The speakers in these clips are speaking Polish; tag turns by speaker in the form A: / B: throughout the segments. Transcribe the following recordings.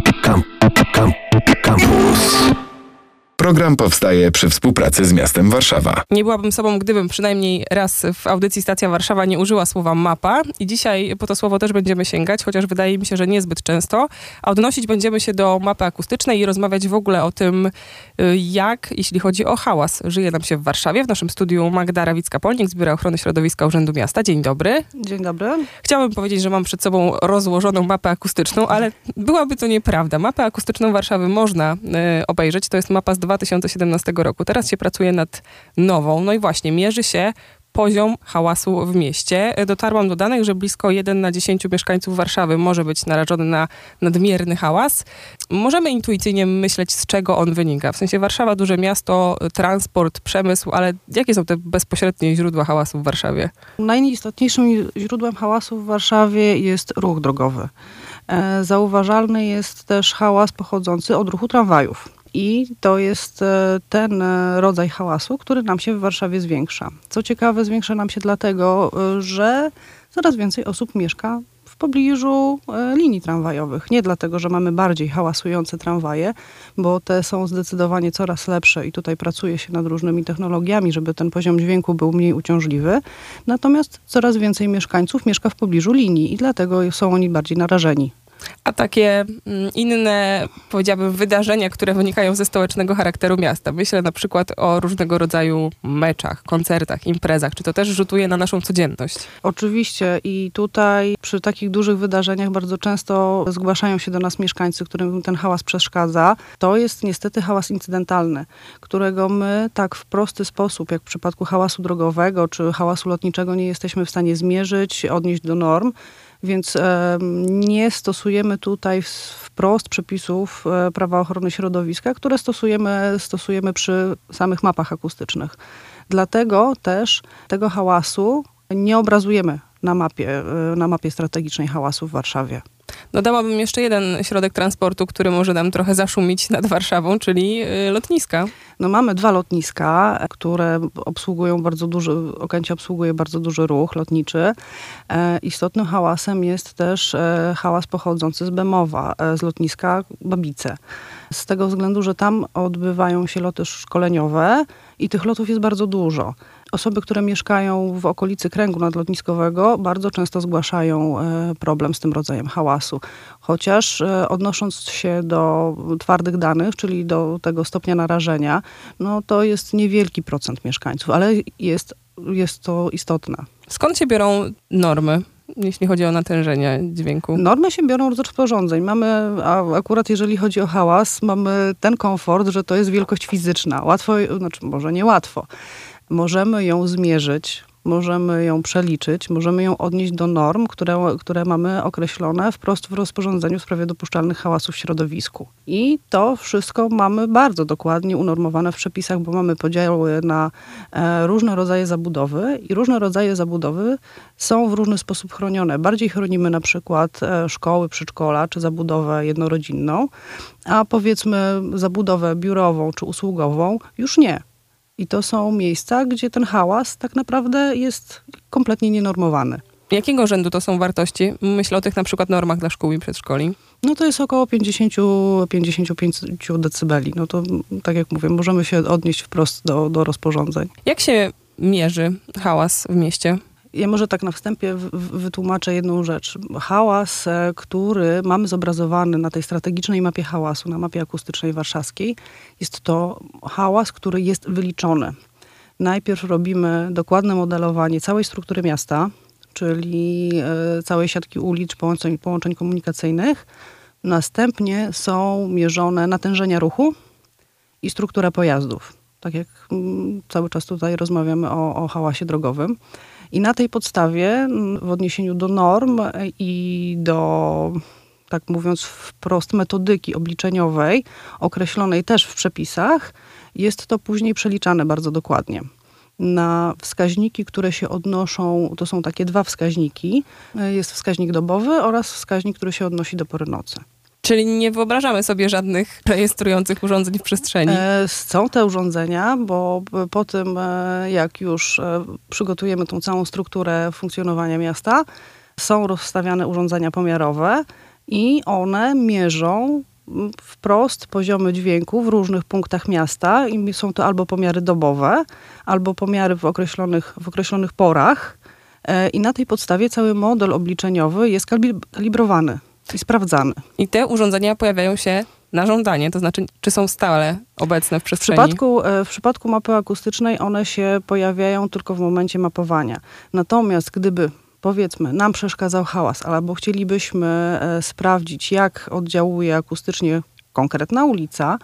A: come. Program powstaje przy współpracy z miastem Warszawa.
B: Nie byłabym sobą, gdybym przynajmniej raz w audycji Stacja Warszawa nie użyła słowa mapa i dzisiaj po to słowo też będziemy sięgać, chociaż wydaje mi się, że niezbyt często, a odnosić będziemy się do mapy akustycznej i rozmawiać w ogóle o tym, y, jak, jeśli chodzi o hałas, żyje nam się w Warszawie. W naszym studiu Magda Rawicka-Polnik z Biura Ochrony Środowiska Urzędu Miasta. Dzień dobry.
C: Dzień dobry.
B: Chciałabym powiedzieć, że mam przed sobą rozłożoną mapę akustyczną, ale byłaby to nieprawda. Mapę akustyczną Warszawy można y, obejrzeć. To jest mapa z 2017 roku. Teraz się pracuje nad nową. No i właśnie, mierzy się poziom hałasu w mieście. Dotarłam do danych, że blisko 1 na 10 mieszkańców Warszawy może być narażony na nadmierny hałas. Możemy intuicyjnie myśleć, z czego on wynika. W sensie Warszawa, duże miasto, transport, przemysł, ale jakie są te bezpośrednie źródła hałasu w Warszawie?
C: Najistotniejszym źródłem hałasu w Warszawie jest ruch drogowy. E, Zauważalny jest też hałas pochodzący od ruchu tramwajów. I to jest e, ten e, rodzaj hałasu, który nam się w Warszawie zwiększa. Co ciekawe, zwiększa nam się dlatego, e, że coraz więcej osób mieszka w pobliżu linii tramwajowych. Nie dlatego, że mamy bardziej hałasujące tramwaje, bo te są zdecydowanie coraz lepsze i tutaj pracuje się nad różnymi technologiami, żeby ten poziom dźwięku był mniej uciążliwy. Natomiast coraz więcej mieszkańców mieszka w pobliżu linii i dlatego są oni bardziej narażeni.
B: A takie mm, inne, powiedziałabym, wydarzenia, które wynikają ze stołecznego charakteru miasta. Myślę na przykład o różnego rodzaju meczach, koncertach, imprezach. Czy to też rzutuje na naszą codzienność?
C: Oczywiście i tutaj przy takich dużych wydarzeniach bardzo często zgłaszają się do nas mieszkańcy, którym ten hałas przeszkadza. To jest niestety hałas incydentalny, którego my tak w prosty sposób, jak w przypadku hałasu drogowego czy hałasu lotniczego, nie jesteśmy w stanie zmierzyć, odnieść do norm. Więc nie stosujemy tutaj wprost przepisów e, prawa ochrony środowiska, które stosujemy, stosujemy przy samych mapach akustycznych. Dlatego też tego hałasu nie obrazujemy na mapie, e, na mapie strategicznej hałasu w Warszawie.
B: Dodałabym jeszcze jeden środek transportu, który może nam trochę zaszumić nad Warszawą, czyli y, lotniska.
C: No mamy dwa lotniska, które obsługują bardzo duży, Okęcie obsługuje bardzo duży ruch lotniczy. E, istotnym hałasem jest też e, hałas pochodzący z Bemowa, e, z lotniska Babice. Z tego względu, że tam odbywają się loty szkoleniowe i tych lotów jest bardzo dużo. Osoby, które mieszkają w okolicy kręgu nadlotniskowego, bardzo często zgłaszają e, problem z tym rodzajem hałasu. Chociaż e, odnosząc się do twardych danych, czyli do tego stopnia narażenia, no to jest niewielki procent mieszkańców, ale jest, jest to istotne.
B: Skąd się biorą normy, jeśli chodzi o natężenie dźwięku?
C: Normy się biorą z rozporządzeń. Mamy, a akurat jeżeli chodzi o hałas, mamy ten komfort, że to jest wielkość fizyczna. Łatwo, znaczy może nie łatwo. Możemy ją zmierzyć, możemy ją przeliczyć, możemy ją odnieść do norm, które, które mamy określone wprost w rozporządzeniu w sprawie dopuszczalnych hałasów w środowisku. I to wszystko mamy bardzo dokładnie unormowane w przepisach, bo mamy podziały na e, różne rodzaje zabudowy i różne rodzaje zabudowy są w różny sposób chronione. Bardziej chronimy na przykład e, szkoły, przedszkola czy zabudowę jednorodzinną, a powiedzmy zabudowę biurową czy usługową już nie. I to są miejsca, gdzie ten hałas tak naprawdę jest kompletnie nienormowany.
B: Jakiego rzędu to są wartości? Myślę o tych na przykład normach dla szkół i przedszkoli.
C: No to jest około 50-55 decybeli. No to tak jak mówię, możemy się odnieść wprost do, do rozporządzeń.
B: Jak się mierzy hałas w mieście?
C: Ja może tak na wstępie wytłumaczę jedną rzecz. Hałas, e, który mamy zobrazowany na tej strategicznej mapie hałasu, na mapie akustycznej warszawskiej, jest to hałas, który jest wyliczony. Najpierw robimy dokładne modelowanie całej struktury miasta, czyli e, całej siatki ulic, połączeń, połączeń komunikacyjnych. Następnie są mierzone natężenia ruchu i struktura pojazdów. Tak jak mm, cały czas tutaj rozmawiamy o, o hałasie drogowym. I na tej podstawie, w odniesieniu do norm i do, tak mówiąc wprost, metodyki obliczeniowej, określonej też w przepisach, jest to później przeliczane bardzo dokładnie. Na wskaźniki, które się odnoszą, to są takie dwa wskaźniki. E, Jest wskaźnik dobowy oraz wskaźnik, który się odnosi do pory nocy.
B: Czyli nie wyobrażamy sobie żadnych rejestrujących urządzeń w przestrzeni.
C: E, Są te urządzenia, bo po tym, e, jak już e, przygotujemy tą całą strukturę funkcjonowania miasta, są rozstawiane urządzenia pomiarowe i one mierzą wprost poziomy dźwięku w różnych punktach miasta i są to albo pomiary dobowe, albo pomiary w określonych, w określonych porach i na tej podstawie cały model obliczeniowy jest kalibrowany i sprawdzany.
B: I te urządzenia pojawiają się na żądanie, to znaczy, czy są stale obecne w przestrzeni?
C: W przypadku, e, w przypadku mapy akustycznej one się pojawiają tylko w momencie mapowania. Natomiast gdyby powiedzmy, nam przeszkadzał hałas, albo chcielibyśmy e, sprawdzić, jak oddziałuje akustycznie konkretna ulica,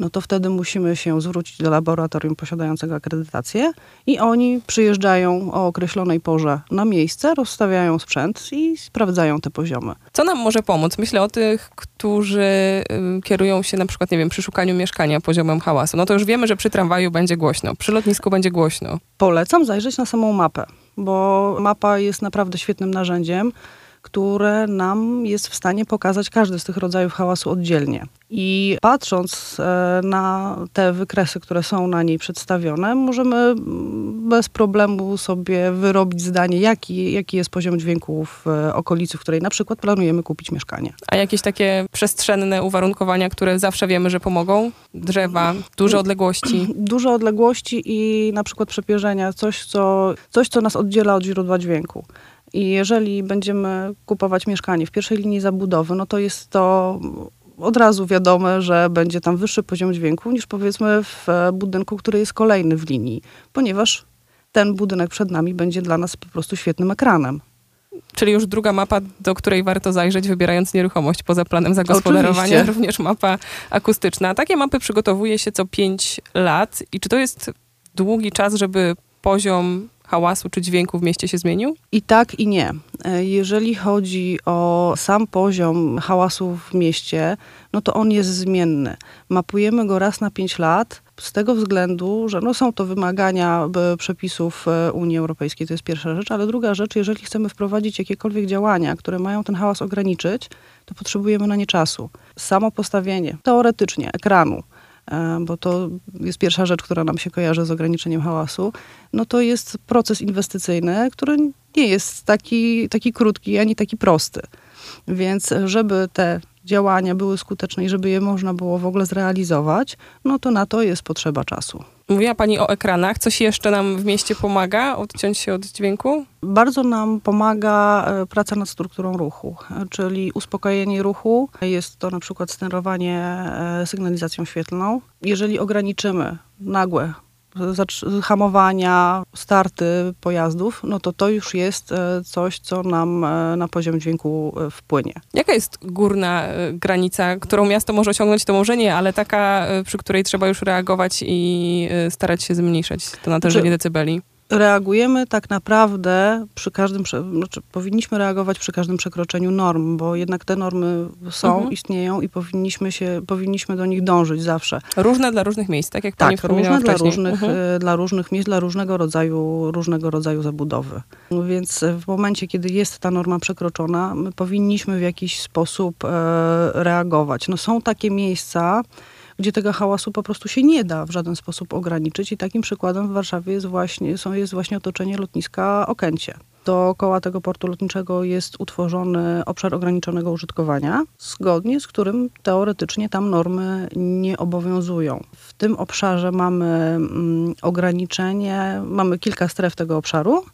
C: no to wtedy musimy się zwrócić do laboratorium posiadającego akredytację i oni przyjeżdżają o określonej porze na miejsce, rozstawiają sprzęt i sprawdzają te poziomy.
B: Co nam może pomóc? Myślę o tych, którzy kierują się na przykład, nie wiem, przy szukaniu mieszkania poziomem hałasu. No to już wiemy, że przy tramwaju będzie głośno, przy lotnisku będzie głośno.
C: Polecam zajrzeć na samą mapę, bo mapa jest naprawdę świetnym narzędziem które nam jest w stanie pokazać każdy z tych rodzajów hałasu oddzielnie. I patrząc e, na te wykresy, które są na niej przedstawione, możemy bez problemu sobie wyrobić zdanie, jaki, jaki jest poziom dźwięku w e, okolicy, w której na przykład planujemy kupić mieszkanie.
B: A jakieś takie przestrzenne uwarunkowania, które zawsze wiemy, że pomogą? Drzewa, duże odległości?
C: Duże odległości i na przykład przepierzenia, coś co, coś, co nas oddziela od źródła dźwięku. I jeżeli będziemy kupować mieszkanie w pierwszej linii zabudowy, no to jest to od razu wiadome, że będzie tam wyższy poziom dźwięku niż powiedzmy w budynku, który jest kolejny w linii, ponieważ ten budynek przed nami będzie dla nas po prostu świetnym ekranem.
B: Czyli już druga mapa, do której warto zajrzeć, wybierając nieruchomość poza planem zagospodarowania, Oczywiście. również mapa akustyczna. Takie mapy przygotowuje się co 5 lat. I czy to jest długi czas, żeby poziom hałasu czy dźwięku w mieście się zmienił?
C: I tak, i nie. E, jeżeli chodzi o sam poziom hałasu w mieście, no to on jest zmienny. Mapujemy go raz na 5 lat, z tego względu, że no są to wymagania przepisów e, Unii Europejskiej, to jest pierwsza rzecz, ale druga rzecz, jeżeli chcemy wprowadzić jakiekolwiek działania, które mają ten hałas ograniczyć, to potrzebujemy na nie czasu. Samo postawienie, teoretycznie, ekranu, E, bo to jest pierwsza rzecz, która nam się kojarzy z ograniczeniem hałasu, no to jest proces inwestycyjny, który nie jest taki, taki krótki ani taki prosty. Więc żeby te działania były skuteczne i żeby je można było w ogóle zrealizować, no to na to jest potrzeba czasu.
B: Mówiła Pani o ekranach. Coś jeszcze nam w mieście pomaga odciąć się od dźwięku?
C: Bardzo nam pomaga e, praca nad strukturą ruchu, czyli uspokojenie ruchu. Jest to na przykład sterowanie e, sygnalizacją świetlną. Jeżeli ograniczymy nagłe hamowania, starty pojazdów, no to to już jest e, coś, co nam e, na poziom dźwięku e, wpłynie.
B: Jaka jest górna granica, którą miasto może osiągnąć, to może nie, ale taka, przy której trzeba już reagować i starać się zmniejszać to natężenie decybeli?
C: Reagujemy tak naprawdę przy każdym, znaczy powinniśmy reagować przy każdym przekroczeniu norm, bo jednak te normy są, mhm. istnieją i powinniśmy się, powinniśmy do nich dążyć zawsze.
B: Różne dla różnych miejsc, tak jak
C: tak, pani różne dla różnych, mhm. E, dla różnych miejsc, dla różnego rodzaju, różnego rodzaju zabudowy. Więc w momencie, kiedy jest ta norma przekroczona, my powinniśmy w jakiś sposób e, reagować. No są takie miejsca, gdzie tego hałasu po prostu się nie da w żaden sposób ograniczyć i takim przykładem w Warszawie jest właśnie, są, jest właśnie otoczenie lotniska Okęcie. Dookoła tego portu lotniczego jest utworzony obszar ograniczonego użytkowania, zgodnie z którym teoretycznie tam normy nie obowiązują. W tym obszarze mamy mm, ograniczenie, mamy kilka stref tego obszaru,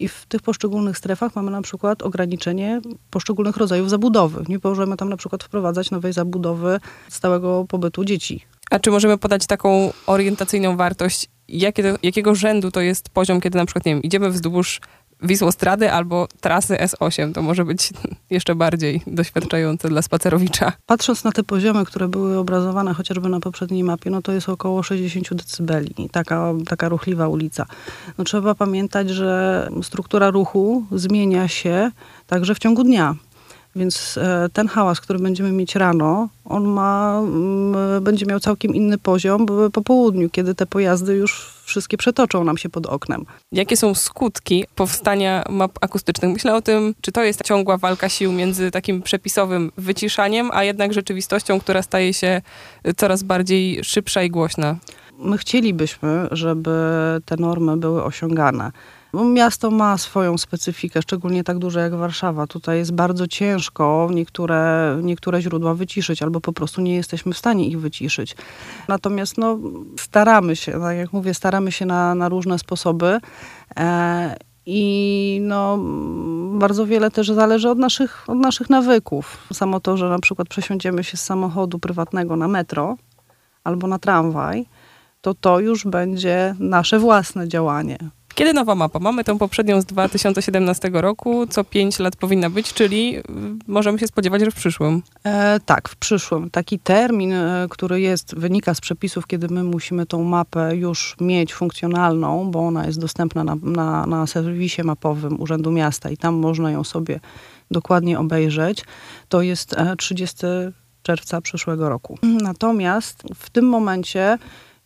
C: i w tych poszczególnych strefach mamy na przykład ograniczenie poszczególnych rodzajów zabudowy. Nie możemy tam na przykład wprowadzać nowej zabudowy stałego pobytu dzieci.
B: A czy możemy podać taką orientacyjną wartość, jakie, jakiego rzędu to jest poziom, kiedy na przykład, nie wiem, idziemy wzdłuż Wisłostrady albo trasy S8. To może być jeszcze bardziej doświadczające dla spacerowicza.
C: Patrząc na te poziomy, które były obrazowane chociażby na poprzedniej mapie, no to jest około 60 decybeli. Taka, taka ruchliwa ulica. No trzeba pamiętać, że struktura ruchu zmienia się także w ciągu dnia. Więc e, ten hałas, który będziemy mieć rano, on ma, mm, będzie miał całkiem inny poziom po południu, kiedy te pojazdy już wszystkie przetoczą nam się pod oknem.
B: Jakie są skutki powstania map akustycznych? Myślę o tym, czy to jest ciągła walka sił między takim przepisowym wyciszaniem, a jednak rzeczywistością, która staje się coraz bardziej szybsza i głośna.
C: My chcielibyśmy, żeby te normy były osiągane. No, Miasto ma swoją specyfikę, szczególnie tak duże jak Warszawa. Tutaj jest bardzo ciężko niektóre, niektóre źródła wyciszyć, albo po prostu nie jesteśmy w stanie ich wyciszyć. Natomiast no, staramy się, tak jak mówię, staramy się na, na różne sposoby. E, i no, bardzo wiele też zależy od naszych, od naszych nawyków. Samo to, że na przykład przesiądziemy się z samochodu prywatnego na metro albo na tramwaj, to to już będzie nasze własne działanie.
B: Kiedy nowa mapa? Mamy tą poprzednią z 2017 roku, co 5 lat powinna być, czyli y, możemy się spodziewać, że w przyszłym.
C: E, tak, w przyszłym. Taki termin, e, który jest, wynika z przepisów, kiedy my musimy tą mapę już mieć funkcjonalną, bo ona jest dostępna na, na, na serwisie mapowym Urzędu Miasta i tam można ją sobie dokładnie obejrzeć, to jest e, 30 czerwca przyszłego roku. Natomiast w tym momencie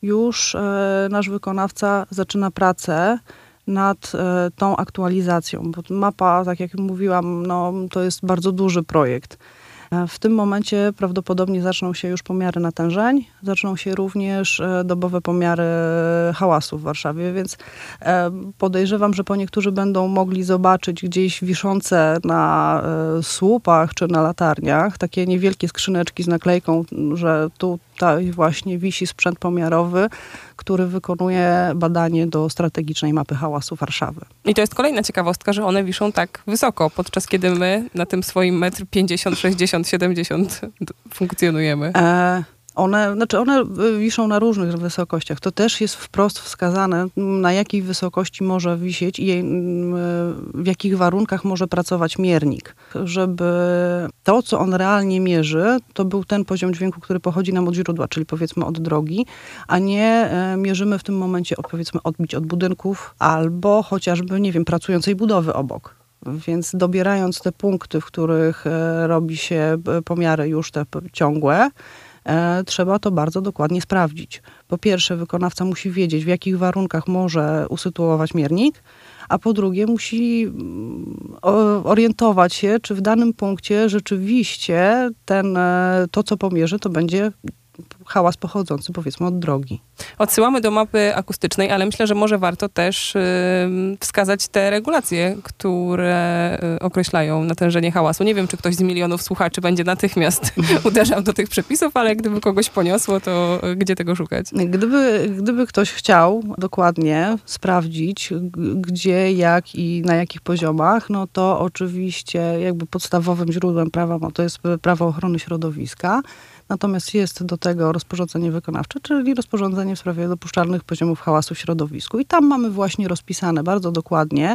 C: już e, nasz wykonawca zaczyna pracę nad e, tą aktualizacją, bo mapa, tak jak mówiłam, no, to jest bardzo duży projekt. E, W tym momencie prawdopodobnie zaczną się już pomiary natężeń, zaczną się również e, dobowe pomiary hałasu w Warszawie, więc podejrzewam, że po niektórzy będą mogli zobaczyć gdzieś wiszące na słupach czy na latarniach takie niewielkie skrzyneczki z naklejką, że tutaj właśnie wisi sprzęt pomiarowy, który wykonuje badanie do strategicznej mapy hałasu Warszawy.
B: I to jest kolejna ciekawostka, że one wiszą tak wysoko, podczas kiedy my na tym swoim metr 50, 60, 70 d- funkcjonujemy.
C: E, one, znaczy one y, wiszą na różnych wysokościach. To też jest wprost wskazane, na jakiej wysokości może wisieć i jej, m, w jakich warunkach może pracować miernik. Żeby to, co on realnie mierzy, to był ten poziom dźwięku, który pochodzi nam od źródła, czyli powiedzmy od drogi, a nie e, mierzymy w tym momencie powiedzmy odbić od budynków albo chociażby, nie wiem, pracującej budowy obok. Więc dobierając te punkty, w których robi się pomiary już te ciągłe, trzeba to bardzo dokładnie sprawdzić. Po pierwsze, wykonawca musi wiedzieć, w jakich warunkach może usytuować miernik, a po drugie, musi mm, orientować się, czy w danym punkcie rzeczywiście ten, e, to, co pomierzy, to będzie hałas pochodzący, powiedzmy, od drogi.
B: Odsyłamy do mapy akustycznej, ale myślę, że może warto też wskazać te regulacje, które y, określają natężenie hałasu. Nie wiem, czy ktoś z milionów słuchaczy będzie natychmiast uderzał do tych przepisów, ale gdyby kogoś poniosło, to y, gdzie tego szukać?
C: Gdyby, gdyby ktoś chciał dokładnie sprawdzić, gdzie, jak i na jakich poziomach, no to oczywiście jakby podstawowym źródłem prawa no to jest prawo ochrony środowiska. Natomiast jest do tego rozporządzenie wykonawcze, czyli rozporządzenie w sprawie dopuszczalnych poziomów hałasu w środowisku. I tam mamy właśnie rozpisane bardzo dokładnie,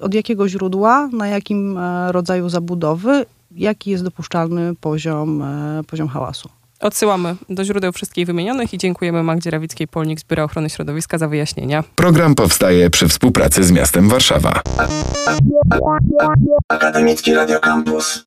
C: od jakiego źródła, na jakim e, rodzaju zabudowy, jaki jest dopuszczalny poziom, e, poziom hałasu.
B: Odsyłamy do źródeł wszystkich wymienionych i dziękujemy Magdzie Rawickiej-Polnik z Biura Ochrony Środowiska za wyjaśnienia.
A: Program powstaje przy współpracy z miastem Warszawa.
D: Akademicki Radio Campus.